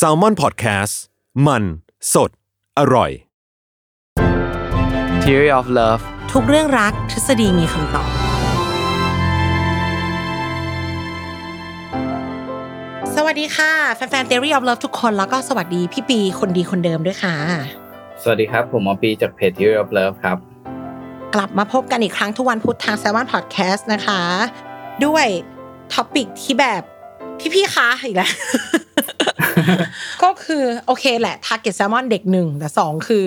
S a l m o n PODCAST มัน สด อร่อย Theory of Love ทุกเรื่องรักทฤษฎีมีคำตอบ สวัสดีค่ะ แฟนๆ Theory of Love ทุกคนแล้วก็สวัสดีพี่ปีคนดีคนเดิมด้วยค่ะ สวัสดีครับ ผมหมอปีจากเพจ Theory of Love ครับ กลับมาพบกันอีกครั้งทุกวันพุธทาง s ซ l m o n Podcast นะคะ ด้วยท็อปิกที่แบบ พี่ๆคะอีกแล้วก็คือโอเคแหละ Target Salmon เด็กหนึ่งแต่สองคือ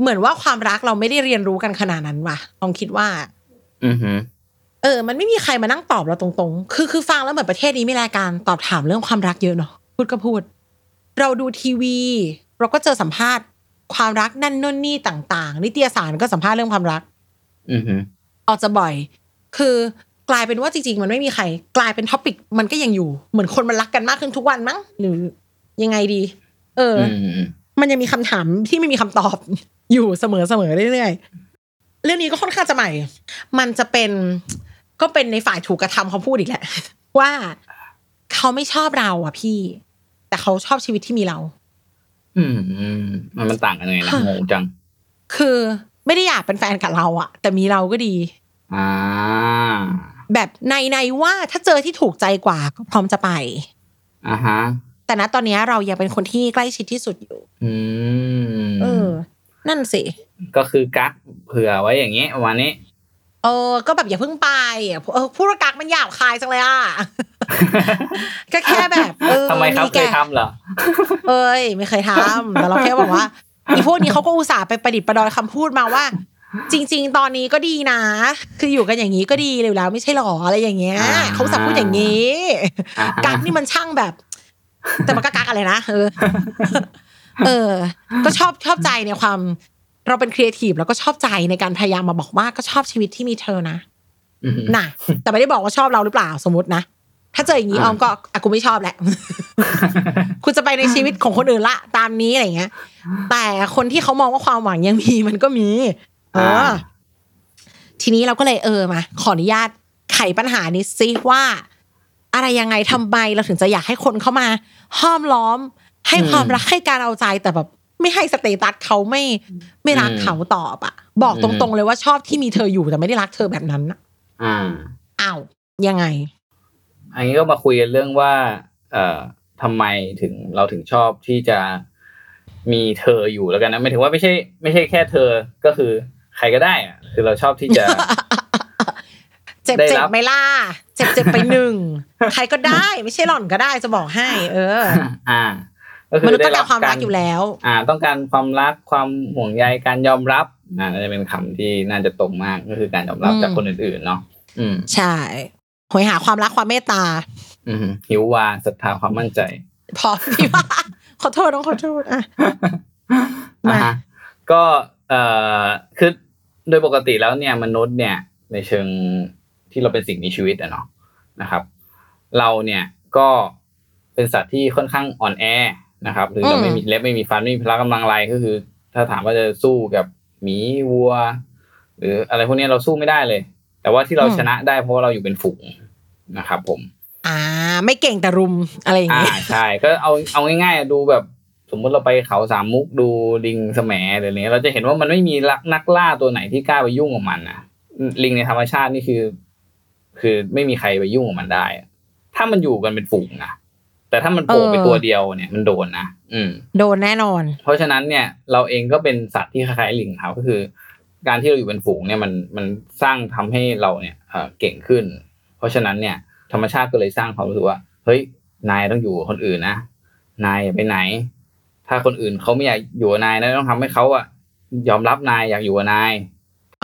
เหมือนว่าความรักเราไม่ได้เรียนรู้กันขนาดนั้นว่ะลองคิดว่า อือหือเออ มันไม่มีใครมานั่งตอบเราตรงๆ คือคือฟังแล้วเหมือนประเทศนี้มีรายการตอบถามเรื่องความรักเยอะเนาะพูดก็พูด เราดูทีวี เราก็เจอสัมภาษณ์ ความรักนั่นนู่นนี่ต่าง ๆ นิตยสารก็สัมภาษณ์เรื่องความรัก อือหือออกจะบ่อย คือ กลายเป็นว่าจริงๆ มันไม่มีใคร กลายเป็นท็อปิกมันก็ยังอยู่ เหมือนคนมันรักกันมากขึ้นทุกวันมั้งหรือยังไงดี เอออือมอืมมันยังมีคำถามที่ไม่มีคำตอบอยู่เสมอเสมอเรื่อยๆเรื่องนี้ก็ค่อนข้างจะใหม่ มันจะเป็นก็เป็นในฝ่ายถูกกระทำเขาพูดอีกแหละ ว่าเขาไม่ชอบเราอะพี่ แต่เขาชอบชีวิตที่มีเรา อืมอืมมันมันต่างกันยังไงนะงงจัง คือไม่ได้อยากเป็นแฟนกับเราอะ แต่มีเราก็ดี อ่า แบบในในๆว่าถ้าเจอที่ถูกใจกว่าก็พร้อมจะไปอ่าฮะแต่ณตอนนี้เรายังเป็นคนที่ใกล้ชิดที่สุดอยู่ อืมเออ นั่นสิก็คือกักเผื่อไว้อย่างนี้วันนี้ เออ ก็แบบอย่าเพิ่งไปอะเออพูดว่ากักมันหยาบคายจังเลยอะก็แค่แบบเออทำไมครับนี่เคแกยทำเหรอเอ้ย ไม่เคยทำแต่เราแค่บอกว่าอีพวกนี้เขาก็อุตส่าห์ไปประดิษฐ์ประดอยคำพูดมาว่า จริง ๆ ตอนนี้ก็ดีนะ คืออยู่กันอย่างนี้ก็ดีเลยแล้ว ไม่ใช่หรออะไรอย่างเงี้ยอ่าเขาอุตส่าห์พูดอย่างนี้อ่าฮะกักนี่มันช่างแบบ แต่มันก็กักอะไรนะเออ เออ ก็ชอบชอบใจในความ เราเป็นครีเอทีฟแล้วก็ชอบใจในการพยายามมาบอกว่าก็ชอบชีวิตที่มีเธอนะอืมน่ะ แต่ไม่ได้บอกว่าชอบเราหรือเปล่าสมมตินะถ้าเจออย่างนี้ออ่าอมก็อะกูไม่ชอบแหละ คุณจะไปในชีวิตของคนอื่นละ ตามนี้อะไรเงี้ย แต่คนที่เขามองว่าความหวังยังมีมันก็มี เออ ทีนี้เราก็เลยเออมาขออนุญาตไขปัญหานี้ซิว่า อะไรยังไงทำไมเราถึงจะอยากให้คนเข้ามา ห้อมล้อม ให้ความรักให้การเอาใจแต่แบบไม่ให้สเตตัสเขาไม่ไม่รักเขาตอบอะบอกตรงๆเลยว่าชอบที่มีเธออยู่แต่ไม่ได้รักเธอแบบนั้นอะอ่าอ้าวยังไง อันนี้ก็มาคุยกันเรื่องว่า เอ่อทำไมถึงเราถึงชอบที่จะมีเธออยู่แล้วกันนะไม่ถึงว่าไม่ใช่ ไม่ใช่แค่เธอก็คือ ใครก็ได้อะคือเราชอบที่จะ เจ็บได้เจ็บรับไหมล่ะเจ็บเจ็บไปหนึ่งใครก็ได้ไม่ใช่หล่อนก็ได้จะบอกให้ เออ อ่าก็คืมอนุษย์ได้ต้องการรับความรักอยู่แล้ว อ่า ต้องการความรักความห่วงใยการยอมรับอ่าน่าจะเป็นคำที่น่าจะตรงมากก็คือการยอมรับอืมจากคนอื่นๆเนาะอืม ใช่หอยหาความรักความเมตตา อืมหิววาศรัทธาความมั่นใจ พอพี่ว่าขอโทษน้องขอโทษอะมาอ่าฮะก็เอ่อคือ โดยปกติแล้วเนี่ยมนุษย์เนี่ยในเชิงที่เราเป็นสิ่งมีชีวิตอะเนาะนะครับ เราเนี่ยก็เป็นสัตว์ที่ค่อนข้างอ่อนแอนะครับคือเราอืมไม่มีเล็บไม่มีฟันไม่มีพละกำลังอะไรก็คือ ถ้าถามว่าจะสู้กับหมีวัว หรืออะไรพวกเนี้ยเราสู้ไม่ได้เลย แต่ว่าที่เราชนะได้เพราะว่าเราอยู่เป็นฝูงนะครับ ผม อ่า ไม่เก่งแต่รุมอะไรอย่างอ่าเงี้ยใช่ก็เอาเอาง่ายๆดูแบบ สมมุติเราไปเขาสามมุกดูลิงแสมหรืออะไรเงี้ยเราจะเห็นว่ามันไม่มีลักนักล่าตัวไหนที่กล้าไปยุ่งกับมันนะลิงในธรรมชาตินี่คือ คือไม่มีใครไปยุ่งกับมันได้อะถ้ามันอยู่กันเป็นฝูงนะแต่ถ้ามันโผล่ไปตัวเดียวเนี่ยมันโดนนะอืม โดนแน่นอน เพราะฉะนั้นเนี่ย เราเองก็เป็นสัตว์ที่คล้ายๆลิงครับก็คือ การที่เราอยู่เป็นฝูงเนี่ยมันมันสร้างทำให้เราเนี่ยเอ่อเก่งขึ้น เพราะฉะนั้นเนี่ย ธรรมชาติก็เลยสร้างความรู้สึกว่า เฮ้ยนายต้องอยู่กับคนอื่นนะนายอย่าไปไหน ถ้าคนอื่นเขาไม่อยากอยู่กับนายนะต้องทำให้เขาอะยอมรับนายอยากอยู่กับนาย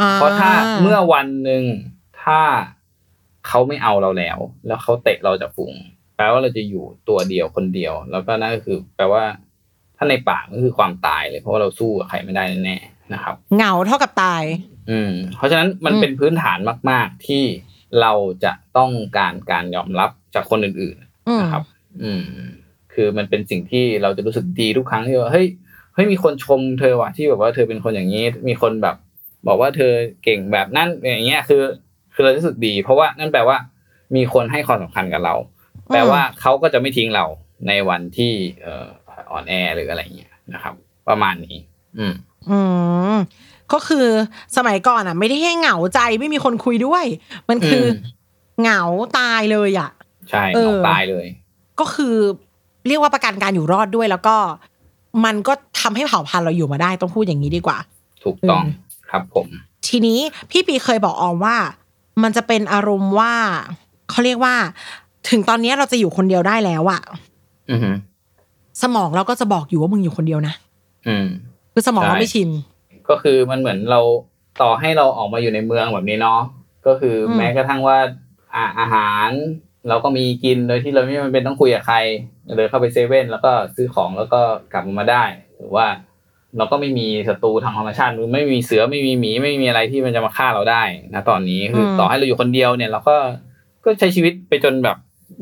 อ่าเพราะถ้าเมื่อวันหนึ่งถ้าเขาไม่เอาเราแล้ว แล้วเขาเตะเราจากฝูงแปลว่าเราจะอยู่ตัวเดียวคนเดียว แล้วก็นั่นก็คือ แปลว่า ถ้าในป่าก็คือความตายเลย เพราะว่าเราสู้กับใครไม่ได้แน่ๆนะครับ เหงาเท่ากับตาย อืม เพราะฉะนั้นมันอืมเป็นพื้นฐานมาก ๆ ที่เราจะต้องการการยอมรับจากคนอื่นอืๆมนะครับ อืม คือมันเป็นสิ่งที่เราจะรู้สึกดีทุกครั้งที่ว่าเฮ้ยเฮ้ยมีคนชมเธอว่ะที่แบบว่าเธอเป็นคนอย่างนี้มีคนแบบ บอกว่าเธอเก่งแบบนั้นอย่างเงี้ยคือ คือเรารู้สึกดี เพราะว่านั่นแปลว่า มีคนให้ความสำคัญกับเรา แปลว่าเขาก็จะไม่ทิ้งเราในวันที่เอ่ออ่อนแอหรืออะไรเงี้ยนะครับ ประมาณนี้ อืม อืมก็คือสมัยก่อนอะ ไม่ได้ให้เหงาใจไม่มีคนคุยด้วย มันคืออมเหงาตายเลยอะ ใช่เออน้องตายเลย ก็คือ เรียกว่าประกันการอยู่รอดด้วย แล้วก็มันก็ทำให้เผ่าพันธุ์เราอยู่มาได้ต้องพูดอย่างนี้ดีกว่า ถูกต้องอืมครับผม ทีนี้พี่ปีเคยบอกออมว่า มันจะเป็นอารมณ์ว่าเขาเรียกว่า ถึงตอนนี้เราจะอยู่คนเดียวได้แล้วอะอือหือสมองเราก็จะบอกอยู่ว่ามึงอยู่คนเดียวนะอืมคือสมองใช่เราไม่ชินก็คือมันเหมือนเราต่อให้เราออกมาอยู่ในเมืองแบบนี้เนาะก็คืออมแม้กระทั่งว่าอาอาหาร เราก็มีกินโดยที่เราไม่จำเป็นต้องคุยกับใครเดินเข้าไปเซเว่นแล้วก็ซื้อของแล้วก็กลับมาได้หรือว่า เราก็ไม่มีศัตรูทางธรรมชาติหรือไม่มีเสือไม่มีหมีไม่มีอะไรที่มันจะมาฆ่าเราได้นะตอนนี้คืออมต่อให้เราอยู่คนเดียวเนี่ย เราก็ก็ใช้ชีวิตไปจนแบบ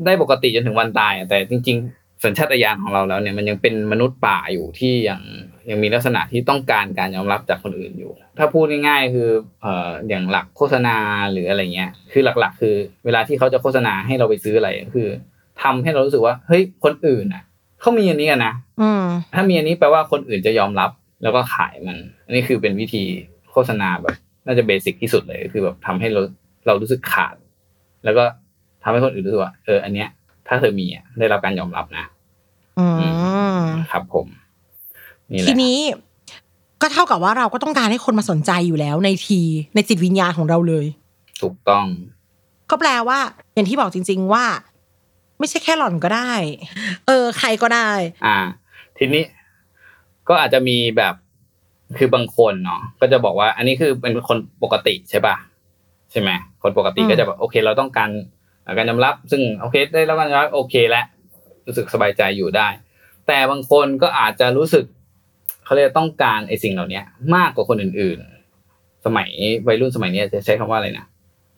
ได้ปกติจนถึงวันตายอะแต่จริง ๆ สัญชาตญาณของเราแล้วเนี่ยมันยังเป็นมนุษย์ป่าอยู่ที่ยัง ยังมีลักษณะที่ต้องการการยอมรับจากคนอื่นอยู่ ถ้าพูดง่ายๆคือเอ่ออย่างหลักโฆษณาหรืออะไรเงี้ย คือหลักๆ คือ เวลาที่เขาจะโฆษณาให้เราไปซื้ออะไรก็คือทำให้เรารู้สึกว่าเฮ้ยคนอื่นอะเขามีอันนี้กันนะอืมถ้ามีอันนี้แปลว่าคนอื่นจะยอมรับแล้วก็ขายมัน อันนี้คือเป็นวิธีโฆษณาแบบ น่าจะเบสิกที่สุดเลยคือแบบทำให้เราเรารู้สึกขาด แล้วก็ทำให้คนอื่นรู้สึกว่าเอออันเนี้ย ถ้าเธอมีอะได้รับการยอมรับนะ อืมครับผมนี่แห ทีละนี้ก็เท่ากับว่าเราก็ต้องการให้คนมาสนใจอยู่แล้วในทีในจิตวิญญาณของเราเลย ถูกต้อง ก็แปลว่า อย่างที่บอกจริง ๆว่า ไม่ใช่แค่หล่อนก็ได้ เออ ใครก็ได้ อ่า ทีนี้ก็อาจจะมีแบบคือบางคนเนาะก็จะบอกว่า อันนี้คือเป็นคนปกติใช่ป่ะใช่ไหมคนปกติอืมก็จะแบบโอเค เราต้องการการยอมรับ ซึ่งโอเคได้รับการยอมรับโอเคแล้วรู้สึกสบายใจอยู่ได้ แต่บางคนก็อาจจะรู้สึก เขาเรียกต้องการไอ้สิ่งเหล่านี้มากกว่าคนอื่นๆ สมัยวัยรุ่นสมัยนี้จะใช้คำว่าอะไรนะ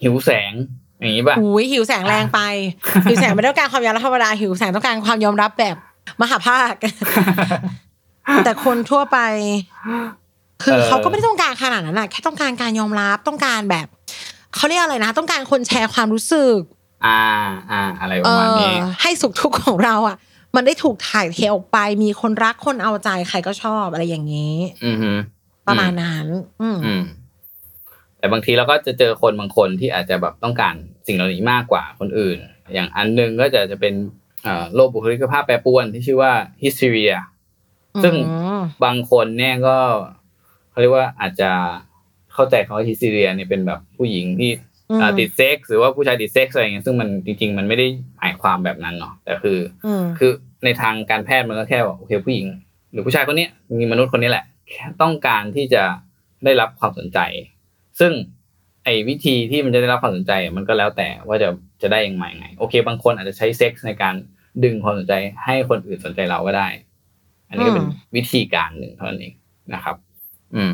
หิวแสงอย่างนี้ป่ะอุ้ยหิวแสงแรงไป หิวแสงไม่ต้องการความยอมรับธรรมดาหิวแสงต้องการความยอมรับแบบมหาภาค แต่คนทั่วไป คือเออเขาก็ไม่ได้ต้องการขนาดนั้นนะแค่ต้องการการยอมรับต้องการแบบเขาเรียกอะไรนะ ต้องการคนแชร์ความรู้สึก อ่า อ่า อะไรปเอระมาณอนี้ให้สุขทุกข์ของเราอะ มันได้ถูกถ่ายเทออกไป มีคนรักคนเอาใจใครก็ชอบอะไรอย่างนี้อือฮึประมาณนั้นอืมอืมแต่บางทีเราก็จะเจอคนบางคนที่อาจจะแบบต้องการสิ่งเหล่านี้มากกว่าคนอื่น อย่างอันหนึงก็จะจะเป็นเอ่อโรคบุคลิกภาพแปรปรวนที่ชื่อว่าฮิสเ e รียซึ่งอืมบางคนเนี่ยก็เขาเรียกว่าอาจจะเข้าใจคำว่าฮิสเ e รียเนี่ยเป็นแบบผู้หญิงที่อืมอ่าติดเซ็กซ์หรือว่าผู้ชายติดเซ็กซ์อะไรอย่างเงี้ยซึ่งมันจริง ๆ มันไม่ได้หมาย ความแบบนั้นเนาะแต่คือออืมคือในทางการแพทย์มันก็แค่ว่าโอเคผู้หญิง หรือผู้ชายคนเนี้ยมีมนุษย์คนนี้แหละแค่ต้องการที่จะได้รับความสนใจ ซึ่งไอ้วิธีที่มันจะได้รับความสนใจมันก็แล้วแต่ว่าจะจะได้ยังไงไง โอเค บางคนอาจจะใช้เซ็กส์ในการดึงความสนใจให้คนอื่นสนใจเราก็ได้ อันนี้ก็เป็นอืมวิธีการหนึ่งเท่านั้นเองนะครับ อืม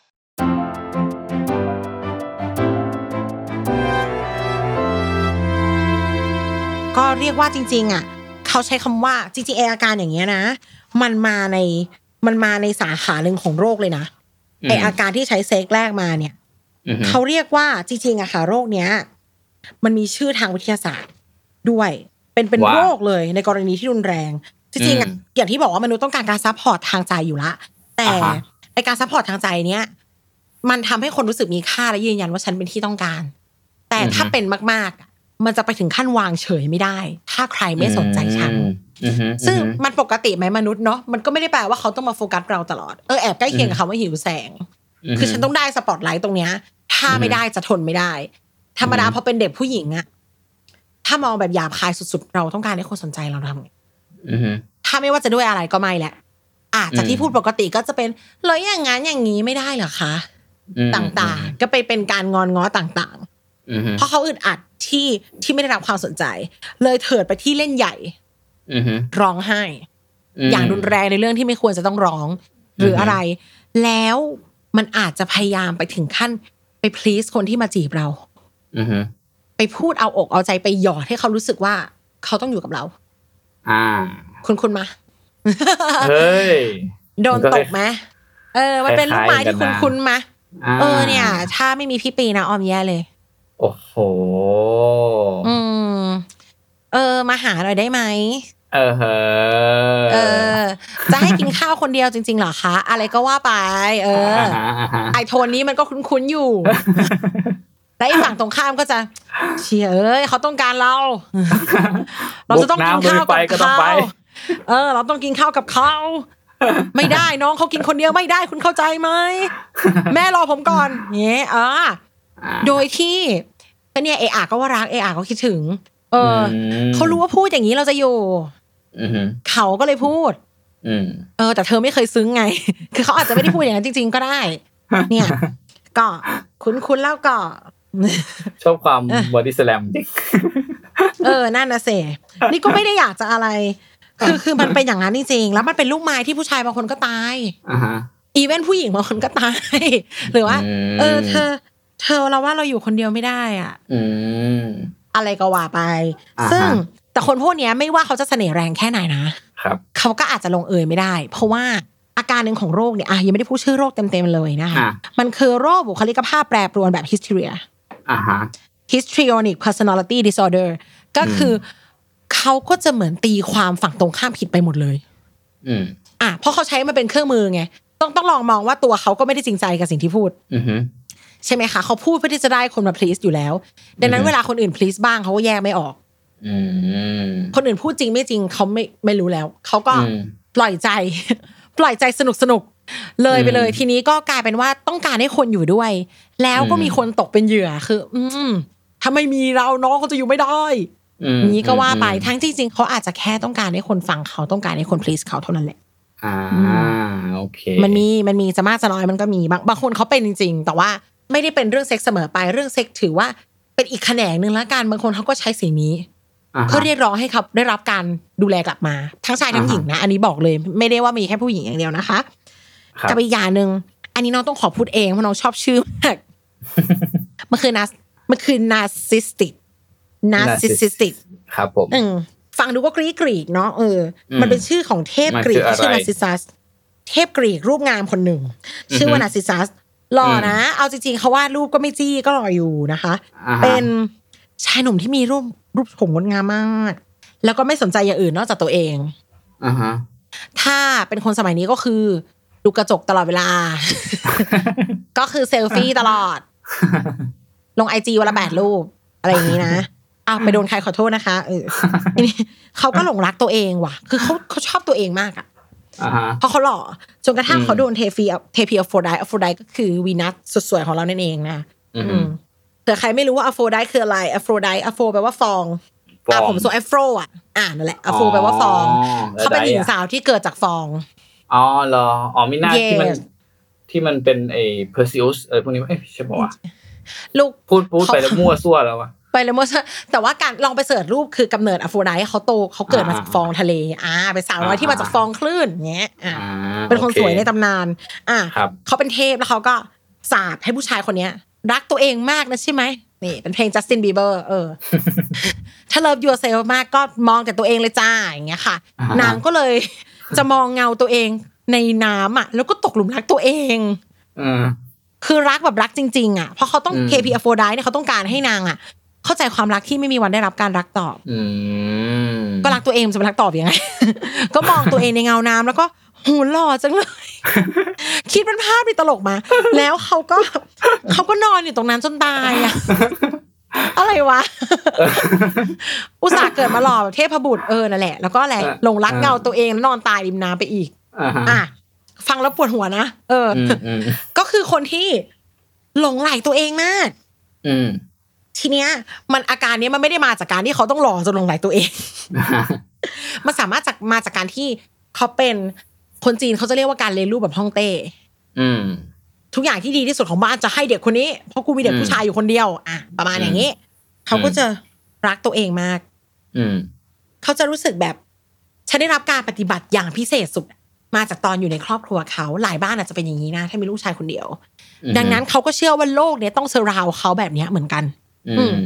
ก็เรียกว่าจริง ๆ อะ เขาใช้คำว่าจริงๆไออาการอย่างเงี้ยนะ มันมาในมันมาในสาขาหนึ่งของโรคเลยนะอืมไออาการที่ใช้เซ็กส์แลกมาเนี่ยอือฮึเขาเรียกว่าจริงๆอะค่ะโรคเนี้ย มันมีชื่อทางวิทยาศาสตร์ด้วย เป็นเป็นว่าโรคเลยในกรณีที่รุนแรง จริงๆอะอืมอย่างที่บอกว่ามนุษย์ต้องการการ support ทางใจอยู่ละ แต่อ่าฮะไอการ support ทางใจเนี้ยมันทำให้คนรู้สึกมีค่าและยืนยันว่าฉันเป็นที่ต้องการ แต่ถ้าเป็นมากๆอะ มันจะไปถึงขั้นวางเฉยไม่ได้ ถ้าใครไม่สนใจฉันอืมอืมซึ่งอืมมันปกติไหมมนุษย์เนาะมันก็ไม่ได้แปลว่าเขาต้องมาโฟกัสเราตลอดเออแอบใกล้เคียงกับคำว่าหิวแสง คือฉันต้องได้สปอตไลท์ตรงเนี้ย ถ้าไม่ได้จะทนไม่ได้ ธรรมดาพอเป็นเด็กผู้หญิงอะถ้ามองแบบหยาบคายสุดๆ เราต้องการให้คนสนใจเราทำไงอืมถ้าไม่ว่าจะด้วยอะไรก็ไม่แหละอาจจะอืมที่พูดปกติก็จะเป็นเลยอย่างงั้นอย่างนี้ไม่ได้เหรอคะอืมต่างๆ ก็ไปเป็นการงอนง้อต่างอืมๆเพราะเขาอึดอัด ที่ที่ไม่ได้รับความสนใจ เลยเถิดไปที่เล่นใหญ่อืมร้องไห้ อย่างรุนแรงในเรื่องที่ไม่ควรจะต้องร้อง หรืออะไร แล้วมันอาจจะพยายามไปถึงขั้น ไป please คนที่มาจีบเราอืมไปพูดเอาอกเอาใจไปหยอดให้เขารู้สึกว่า เขาต้องอยู่กับเรา อ่า คุณคุณมาเฮ้ยโดนตกไหมเออ มันเป็นลูกไม้ที่คคุณล้ายๆกันนะคุณมาาเออเนี่ย ถ้าไม่มีพี่ปีนะออมแย่เลย โอ้โห อืม เออ มาหาหน่อยได้ไหม เออเฮ้เออ จะให้กินข้าวคนเดียวจริง ๆ เหรอคะ อะไรก็ว่าไป เออาฮะอ่าฮะไอโทนนี้มันก็คุ้นๆอยู่แต่อีกฝั่งตรงข้ามก็จะ เชียเอ้ยเขาต้องการเรา เราจะต้องกินข้าวบุกับน้ำลุยไฟก็ต้องเขาไปเออ เราต้องกินข้าวกับเขาไม่ได้น้องเขากินคนเดียวไม่ได้คุณเข้าใจไหมแม่รอผมก่อนเงี้ยอ่าอ่าโดยที่ ก็เนี่ยเออาก็ว่ารักเออาก็คิดถึง เอออมเขารู้ว่าพูดอย่างนี้เราจะอยู่อืมเขาก็เลยพูดอืมเออ แต่เธอไม่เคยซึ้งไง คือเขาอาจจะไม่ได้พูดอย่างนั้นจริง ๆ ก็ได้ เนี่ย ก็คุ้นๆแล้วก็ชอบความบอดี้สแลมจริงเออนั่นนะเสนี่ก็ไม่ได้อยากจะอะไร คือคือมันเป็นอย่างนั้นจริงๆแล้วมันเป็นลูกไม้ที่ผู้ชายบางคนก็ตายอ่าฮะอีเวนต์ผู้หญิงบางคนก็ตาย หรือว่าอืมเออ เธอ เธอเราว่าเราอยู่คนเดียวไม่ได้อะอืมอะไรก็ว่าไปอ่าฮะซึ่งแต่คนพวกเนี้ยไม่ว่าเขาจะเสน่ห์แรงแค่ไหนนะครับ เขาก็อาจจะลงเอยไม่ได้ เพราะว่าอาการหนึ่งของโรคเนี่ยอะยังไม่ได้พูดชื่อโรคเต็มๆเลยนะคะอะมันคือโรคบุคลิกภาพแปรปรวนแบบ hysteria อ่าฮะ histrionic personality disorder ก็คือเขาก็จะเหมือนตีความฝั่งตรงข้ามผิดไปหมดเลย อืมอะเพราะเขาใช้มาเป็นเครื่องมือไง ต้องต้องลองมองว่าตัวเขาก็ไม่ได้จริงใจกับสิ่งที่พูด อืม ใช่ไหมคะเขาพูดเพื่อที่จะได้คนมา please อยู่แล้ว ดังนั้นอือฮึเวลาคนอื่น please บ้างเขาก็แยกไม่ออกอืมคนอื่นพูดจริงไม่จริงเขาไม่ไม่รู้แล้วเขาก็อืมปล่อยใจ ปล่อยใจสนุกสนุกเลยไปเลยอืมทีนี้ก็กลายเป็นว่าต้องการให้คนอยู่ด้วย แล้วก็อืมมีคนตกเป็นเหยื่อคือ อืมถ้าไม่มีเราน้องเขาจะอยู่ไม่ได้อืมนี้ก็ว่าไปอืมทั้งจริงๆเขาอาจจะแค่ต้องการให้คนฟังเขาต้องการให้คน please เขาเท่านั้นแหละอ่าโอเค มันมีมันมีจะมากจะน้อยมันก็มีบางบางคนเขาเป็นจริง ๆ แต่ว่า ไม่ได้เป็นเรื่องเซ็กส์เสมอไปเรื่องเซ็กส์ถือว่าเป็นอีกแขนงหนึ่งแล้วกันบางคนเขาก็ใช้สิ่งนี้อ่าฮะเพื่อเรียกร้องให้เขาได้รับการดูแลกลับมา ทั้งชายทั้งหญิงนะ อันนี้บอกเลย ไม่ได้ว่ามีแค่ผู้หญิงอย่างเดียวนะคะครับกับอีกอย่างหนึ่งอันนี้น้องต้องขอพูดเองเพราะน้องชอบชื่อมากมันคือนามันคือ narcissistic narcissistic ครับผมอืมฟังดูก็กรีกกรีกเนาะเอออมมันเป็นชื่อของเทพมันกรีกคือที่ชื่ออะไรนาซิซัส เทพกรีกรูปงามคนหนึ่ง ชื่อว่านาซิซัส หล่อนะ เอาจริงๆเขาวาดรูปก็ไม่จี้ก็หล่ออยู่นะคะอ่าฮะเป็นชายหนุ่มที่มีรูปรูปโฉมงดงามมาก แล้วก็ไม่สนใจอย่างอื่นนอกจากตัวเองอ่าฮะถ้าเป็นคนสมัยนี้ก็คือดูกระจกตลอดเวลา ก็คือเซลฟี่ตลอด ลงไอจีวันละแปดรูป อะไรอย่างนี้นะอ้าวไปโดนใครขอโทษนะคะเออทีนี้เขาก็หลงรักตัวเองว่ะ คือเขาเขาชอบตัวเองมากอะอ่าฮะ เพราะเขาหล่อจนกระทั่งอืมเขาโดนเทฟีเทพีอโฟไดอโฟไดก็คือวีนัสสุดสวยของเรานั่นเองนะอือืมมเผื่อใครไม่รู้ว่าอโฟไดคืออะไรอโฟไดอโฟแปลว่าฟองฟองอะผมส่วนอโฟอะอ่านั่นแหละอโฟแปลว่าฟองแล้วเขาเป็นหญิงได้อะสาวที่เกิดจากฟองอ๋อเหรออ๋อมิน่าที่มัน Yes ที่มันเป็นไอ้เพอร์ซิอุสอะไรพวกนี้เอ้ยใช่ป่าวะลูกพูดพูดไปแล้วมั่วซั่วแล้ววะ ไปเลยโมสแต่ว่าการลองไปเสิร์ชรูปคือกำเนิดอโฟไดเขาโตเขาเกิดมาจากฟองทะเลอ่าเป็นสาวน้อยที่มาจากฟองคลื่นเงี้ยอ่าอ่าเป็นคนโอสวยในตำนาน อ่าครับเขาเป็นเทพแล้วเขาก็สาบให้ผู้ชายคนเนี้ย รักตัวเองมากนะใช่ไหมนี่เป็นเพลงจัสตินบีเบอร์เออ ถ้า love yourself มากก็มองแต่ตัวเองเลยจ้าอย่างเงี้ยค่ะอ่าฮะนางก็เลยจะมองเงาตัวเองในน้ำอะ แล้วก็ตกหลุมรักตัวเองอืมคือรักแบบรักจริง ๆ อะเพราะเขาต้องอืม KP อโฟไดเนี่ยเขาต้องการให้นางอะ เข้าใจความรักที่ไม่มีวันได้รับการรักตอบอืมก็รักตัวเองจะไปรักตอบยังไง ก็มองตัวเองในเงาน้ำแล้วก็โหหล่อจังเลย คิดเป็นภาพในตลกมา แล้วเขาก็เขาก็นอนอยู่ตรงนั้นจนตายอะอะไรวะ อุตส่าห์เกิดมาหล่อแบบเทพบุตรเออนั่นแหละ แล้วก็อะไรเออหลงรักเงาตัวเองแล้วนอนตายริมน้ำไปอีกอ่าฮะอะฟังแล้วปวดหัวนะเออออืมอืมก็คือคนที่หลงไหลตัวเองมากอืม ทีเนี้ยมันอาการเนี้ยมันไม่ได้มาจากการที่เขาต้องหล่อจนหลงไหลตัวเอง มันสามารถจากมาจากการที่เขาเป็นคนจีนเขาจะเรียกว่าการเรียนรู้แบบฮ่องเต้อืมทุกอย่างที่ดีที่สุดของบ้านจะให้เด็กคนนี้ เพราะกูมีเด็กอืมผู้ชายอยู่คนเดียว อะ ประมาณอย่างนี้เขาก็จะรักตัวเองมาก อืมเขาจะรู้สึกแบบฉันได้รับการปฏิบัติอย่างพิเศษสุดมาจากตอนอยู่ในครอบครัวเขาหลายบ้านอาจจะเป็นอย่างนี้นะ ถ้ามีลูกชายคนเดียวอืมดังนั้นเขาก็เชื่อว่าโลกเนี้ยต้องเซราวเขาแบบเนี้ยเหมือนกันอือืมม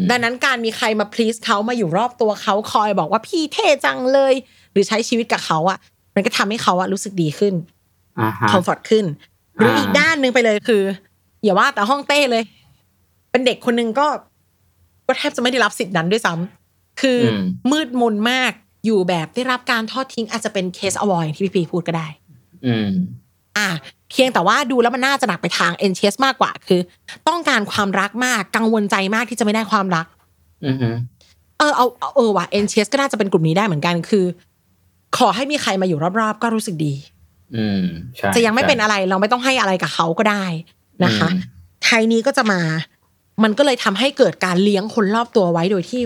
ดังนั้นการมีใครมาพลีสเขามาอยู่รอบตัวเขาคอยบอกว่าพี่เท่จังเลย หรือใช้ชีวิตกับเขาอะ มันก็ทำให้เขาอะรู้สึกดีขึ้นอ่าฮะคอมฟอร์ตขึ้นหรืออ่าอีกด้านหนึ่งไปเลยคืออย่าว่าแต่ห้องเต้เลย เป็นเด็กคนหนึงก็ก็แทบจะไม่ได้รับสิทธินั้นด้วยซ้ำคืออมมืดมนมากอยู่แบบได้รับการทอดทิ้งอาจจะเป็นเคสอวอยที่พี่พีพูดก็ได้ อืม อะเพียงแต่ว่าดูแล้วมันน่าจะหนักไปทางเอ็นเชสมากกว่าคือ ต้องการความรักมากกังวลใจมากที่จะไม่ได้ความรักอืมฮึเออเอาเอาเออว่ะเอ็นเชสก็น่าจะเป็นกลุ่มนี้ได้เหมือนกันคือ ขอให้มีใครมาอยู่รอบๆ ก็รู้สึกดี อืมใช่จะยังไม่เป็นใช่อะไรเราไม่ต้องให้อะไรกับเขาก็ได้นะคะอืมไทยนี้ก็จะมา มันก็เลยทำให้เกิดการเลี้ยงคนรอบตัวไว้โดยที่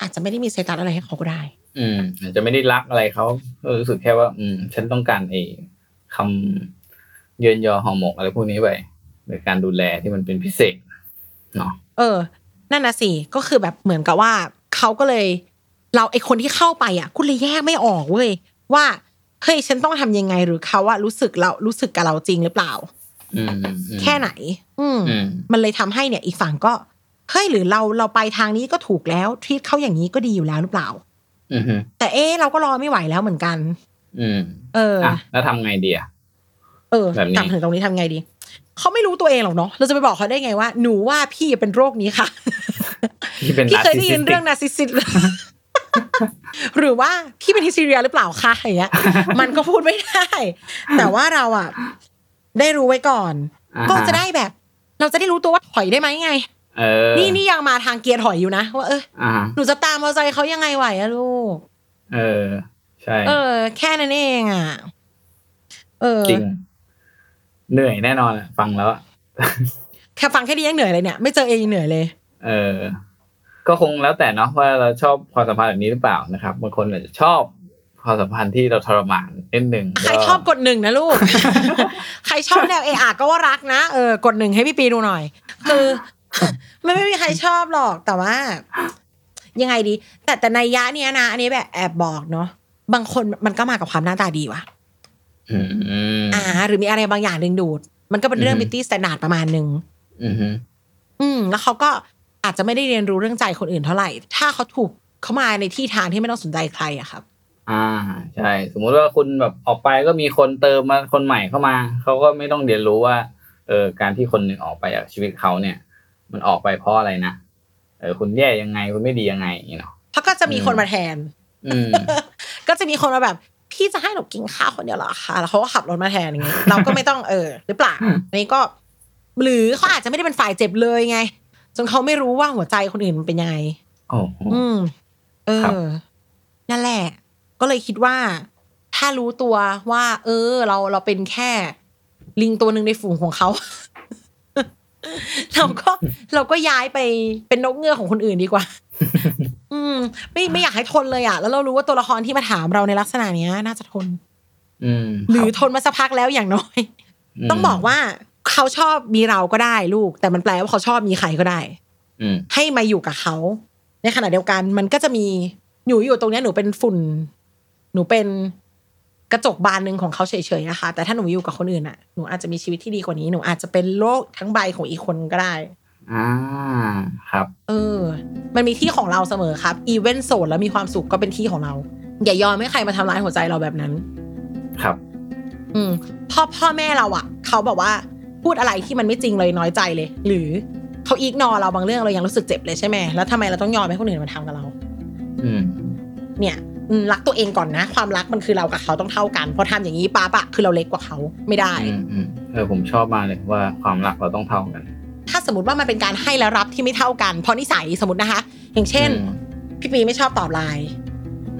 อาจจะไม่ได้มีเซตัสอะไรให้เขาก็ได้ อืมอาจจะไม่ได้รักอะไรเขาก็รู้สึกแค่ว่า อืม ฉันต้องการไอ้คำ เยินยอหอหมกอะไรพวกนี้ไปหรือการดูแลที่มันเป็นพิเศษเนาะเออ นั่นนะสิก็คือแบบเหมือนกับว่าเขาก็เลย เราไอคนที่เข้าไปอะกูเลยแยกไม่ออกเว้ยว่าเฮ้ยฉันต้องทำยังไงหรือเขาว่ารู้สึกเรารู้สึกกับเราจริงหรือเปล่าอืมอืมอืมแค่ไหน อืมอืมมันเลยทำให้เนี่ย อีกฝั่งก็เฮ้ยหรือเราเราไปทางนี้ก็ถูกแล้วทีตเขาอย่างนี้ก็ดีอยู่แล้วหรือเปล่าอืมฮึแต่เอ๊ะเราก็รอไม่ไหวแล้วเหมือนกัน อืม เอออะแล้วทำไงดีอะเออแบบนี้กลับถึงตรงนี้ทำไงดีเขาไม่รู้ตัวเองหรอกเนาะเราจะไปบอกเขาได้ไงว่า หนูว่าพี่เป็นโรคนี้ค่ะที่เป็นพี่เคยได้ยิน narcissistic เรื่อง narcissist หรือว่าพี่เป็นฮิสทีเรียหรือเปล่าคะอย่างเงี้ย มันก็พูดไม่ได้ แต่ว่าเราอะ ได้รู้ไว้ก่อนอ่าฮะก็จะได้แบบ เราจะได้รู้ตัวว่าถอยได้ไหมไงเออนี่นี่ยังมาทางเกียร์ถอยอยู่นะว่าเอออ่าหนูจะตามเอาใจเขายังไงไหวอะลูก เออ ใช่ เออ แค่นั้นเองอะ เออจริง เหนื่อยแน่นอนอะฟังแล้วอะแค่ฟังแค่นี้ยังเหนื่อยเลยเนี่ยไม่เจอเองยังเหนื่อยเลย เออ ก็คงแล้วแต่เนาะว่าเราชอบความสัมพันธ์แบบนี้หรือเปล่านะครับบางคนอาจจะชอบความสัมพันธ์ที่เราทรมานนิดหนึ่งใครก็ชอบกดหนึ่งนะลูก ใครชอบแนวเออะก็ว่ารักนะเออกดหนึ่งให้พี่ปีดูหน่อย คือไม่ไม่มีใครชอบหรอกแต่ว่า ยังไงดี แต่แต่นัยยะเนี้ยนะอันนี้แบบแอบบอกเนาะบางคนมันก็มากับความหน้าตาดีว่ะ อืมอ่า หรือมีอะไรบางอย่างดึงดูด มันก็เป็นเรื่องอืมบิวตี้สแตนดาร์ดประมาณหนึ่งอืมฮึอืมแล้วเขาก็อาจจะไม่ได้เรียนรู้เรื่องใจคนอื่นเท่าไหร่ ถ้าเขาถูกเขามาในที่ทางที่ไม่ต้องสนใจใครอะครับ อ่าใช่ สมมุติว่าคุณแบบออกไปก็มีคนเติมมาคนใหม่เข้ามา เขาก็ไม่ต้องเรียนรู้ว่าเออการที่คนหนึ่งออกไปจากชีวิตเขาเนี่ย มันออกไปเพราะอะไรนะเออคุณแย่ยังไงคุณไม่ดียังไงอย่างเงี้ยเนาะเพราะก็จะมีคนมาแทนอืมก็จะมีคนมาแบบ พี่จะให้หนูกินข้าวคนเดียวเหรอคะแล้วเขาก็ขับรถมาแทนอย่างเงี้ยเราก็ไม่ต้องเออหรือเปล่าอืมอันนี้ก็ หรือเขาอาจจะไม่ได้เป็นฝ่ายเจ็บเลยไง จนเขาไม่รู้ว่าหัวใจคนอื่นมันเป็นยังไงโอ้โหอืม เอครับอนั่นแหละ ก็เลยคิดว่า ถ้ารู้ตัวว่า เออ เราเราเป็นแค่ ลิงตัวหนึ่งในฝูงของเขาเราก็เราก็ย้ายไปเป็นนกเงือกของคนอื่นดีกว่า อืม ไม่ไม่อยากให้ทนเลยอะ แล้วเรารู้ว่าตัวละครที่มาถามเราในลักษณะเนี้ย น่าจะทน อืมหรือคบทนมาสักพักแล้วอย่างน้อยมต้องบอกว่าเขาชอบมีเราก็ได้ลูก แต่มันแปลว่าเขาชอบมีใครก็ได้ อืมให้มาอยู่กับเขา ในขณะเดียวกันมันก็จะมีหนูอยู่ตรงเนี้ยหนูเป็นฝุ่น หนูเป็นกระจกบานหนึ่งของเขาเฉยๆนะคะ แต่ถ้าหนูอยู่กับคนอื่นอะหนูอาจจะมีชีวิตที่ดีกว่านี้หนูอาจจะเป็นโลกทั้งใบของอีกคนก็ได้ อ่าครับ เออ มันมีที่ของเราเสมอครับ อีเวนต์โสดแล้วมีความสุขก็เป็นที่ของเรา อย่ายอมให้ใครมาทำร้ายหัวใจเราแบบนั้น ครับ อืมพ่อพ่อแม่เราอะเขาบอกว่าพูดอะไรที่มันไม่จริงเลยน้อยใจเลย หรือเขาอีกนอเราบางเรื่องเรายังรู้สึกเจ็บเลยใช่ไหมแล้วทำไมเราต้องยอมให้คนอื่นมาทำกับเรา อืม เนี่ยอืมรักตัวเองก่อนนะ ความรักมันคือเรากับเขาต้องเท่ากันพอทำอย่างนี้ปั๊บอะคือเราเล็กกว่าเขาไม่ได้อืมอืมเออผมชอบมากเลยว่าความรักเราต้องเท่ากัน ถ้าสมมติว่ามันเป็นการให้และรับที่ไม่เท่ากัน เพราะนิสัยสมมตินะคะ อย่างเช่นอืมพี่ปีไม่ชอบตอบไลน์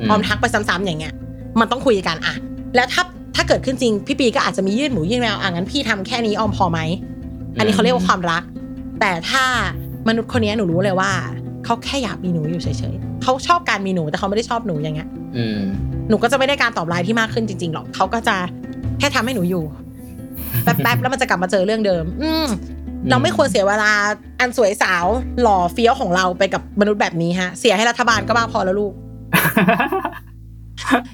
มออมทักไปซ้ำๆอย่างเงี้ย มันต้องคุยกันอะแล้วถ้าถ้าเกิดขึ้นจริง พี่ปีก็อาจจะมียื่นหมูยื่นแมวอะงั้นพี่ทำแค่นี้ออมพอไหมอันนี้เขาเรียกว่าความรัก แต่ถ้ามนุษย์คนนี้หนูรู้เลยว่าเขาแค่อยากมีหนูอยู่เฉยๆเขาชอบการมีหนูแต่เขาไม่ได้ชอบหนูอย่างเงี้ยอืมหนูก็จะไม่ได้การตอบไลน์ที่มากขึ้นจริงๆหรอกเขาก็จะแค่ทำให้หนูอยู่ แป๊บๆแล้วมันจะกลับมาเจอเรื่องเดิม อืมเราไม่ควรเสียเวลาอันสวยสาวหล่อเฟี้ยวของเราไปกับมนุษย์แบบนี้ฮะ เสียให้รัฐบาลก็บ้างพอแล้วลูก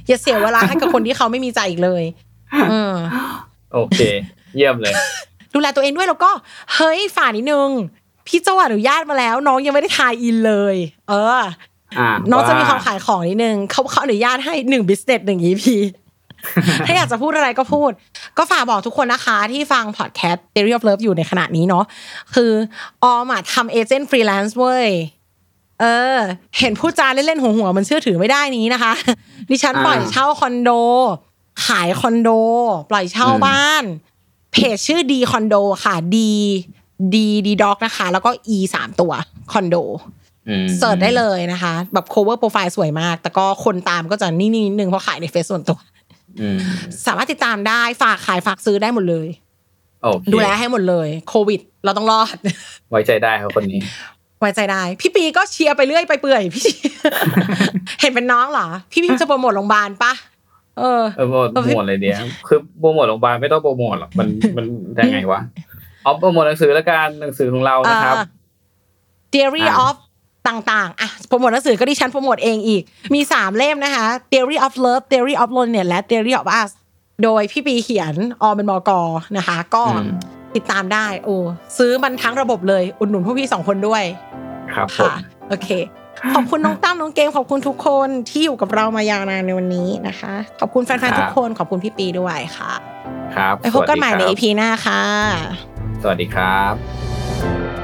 อย่าเสียเวลาให้กับคนที่เขาไม่มีใจอีกเลยอืมโอเค เยี่ยมเลย ดูแลตัวเองด้วยแล้วก็ เฮ้ยฝ่านิดนึง พี่เจ้าอนุญาตมาแล้ว น้องยังไม่ได้ทายอินเลย เอออ่าน้องจะมีความขายของนิดนึงเขาเขาอนุญาตให้หนึ่งบิสเนสหนึ่ง EP ถ้าอยากจะพูดอะไรก็พูด ก็ฝากบอกทุกคนนะคะที่ฟังพอดแคสต์ Theory of Love อยู่ในขณะนี้เนาะคือออมอะทำ agent freelance เว้ยเออ เห็นพูดจาเล่นๆหัวหัวๆมันเชื่อถือไม่ได้นี้นะคะ ดิฉันอ่าปล่อยเช่าคอนโด ขายคอนโด ปล่อยเช่าอืมบ้าน เพจชื่อดีคอนโดค่ะ D D D dog นะคะ แล้วก็ e สามตัวคอนโดอืม search ได้เลยนะคะ แบบ cover profile สวยมาก แต่ก็คนตามก็จะนิ่งๆนิดนึงเพราะขายในเฟซส่วนตัวอืม สามารถติดตามได้ฝากขายฝากซื้อได้หมดเลยโอเคดูแลให้หมดเลย โควิด เราต้องรอด ไว้ใจได้ครับคนนี้ ไว้ใจได้ พี่ปีก็เชียร์ไปเรื่อยไปเปื่อยพี่เห็นเป็นน้องเหรอ พี่พิมจะโปรโมทโรงพยาบาลปะเออเออโปรโมทโปรโมทเลยเดียวคือโปรโมทโรงพยาบาลไม่ต้องโปรโมทหรอกมันมันยังไงวะเอาโปรโมทหนังสือแล้วกันหนังสือของเรานะครับเอ่อ Theory อ่า of ต่างๆ อะโปรโมทหนังสือก็ดิฉันโปรโมทเองอีก มีสามเล่มนะคะ Theory of Love Theory of Loneliness และ Theory of Us โดยพี่ปีเขียนออมเป็นมกนะคะ ก็อืมติดตามได้ โอ้ซื้อมันทั้งระบบเลย อุดหนุนพวกพี่สองคนด้วย ครับผมค่ะโอเค ขอบคุณน้องตั้มน้องเกม ขอบคุณทุกคนที่อยู่กับเรามายาวนานในวันนี้นะคะ ขอบคุณแฟนๆทุกคน ขอบคุณพี่ปีด้วยค่ะ ครับไปพบกันใหม่ในสวัสดี EP หน้าค่ะ สวัสดีครับ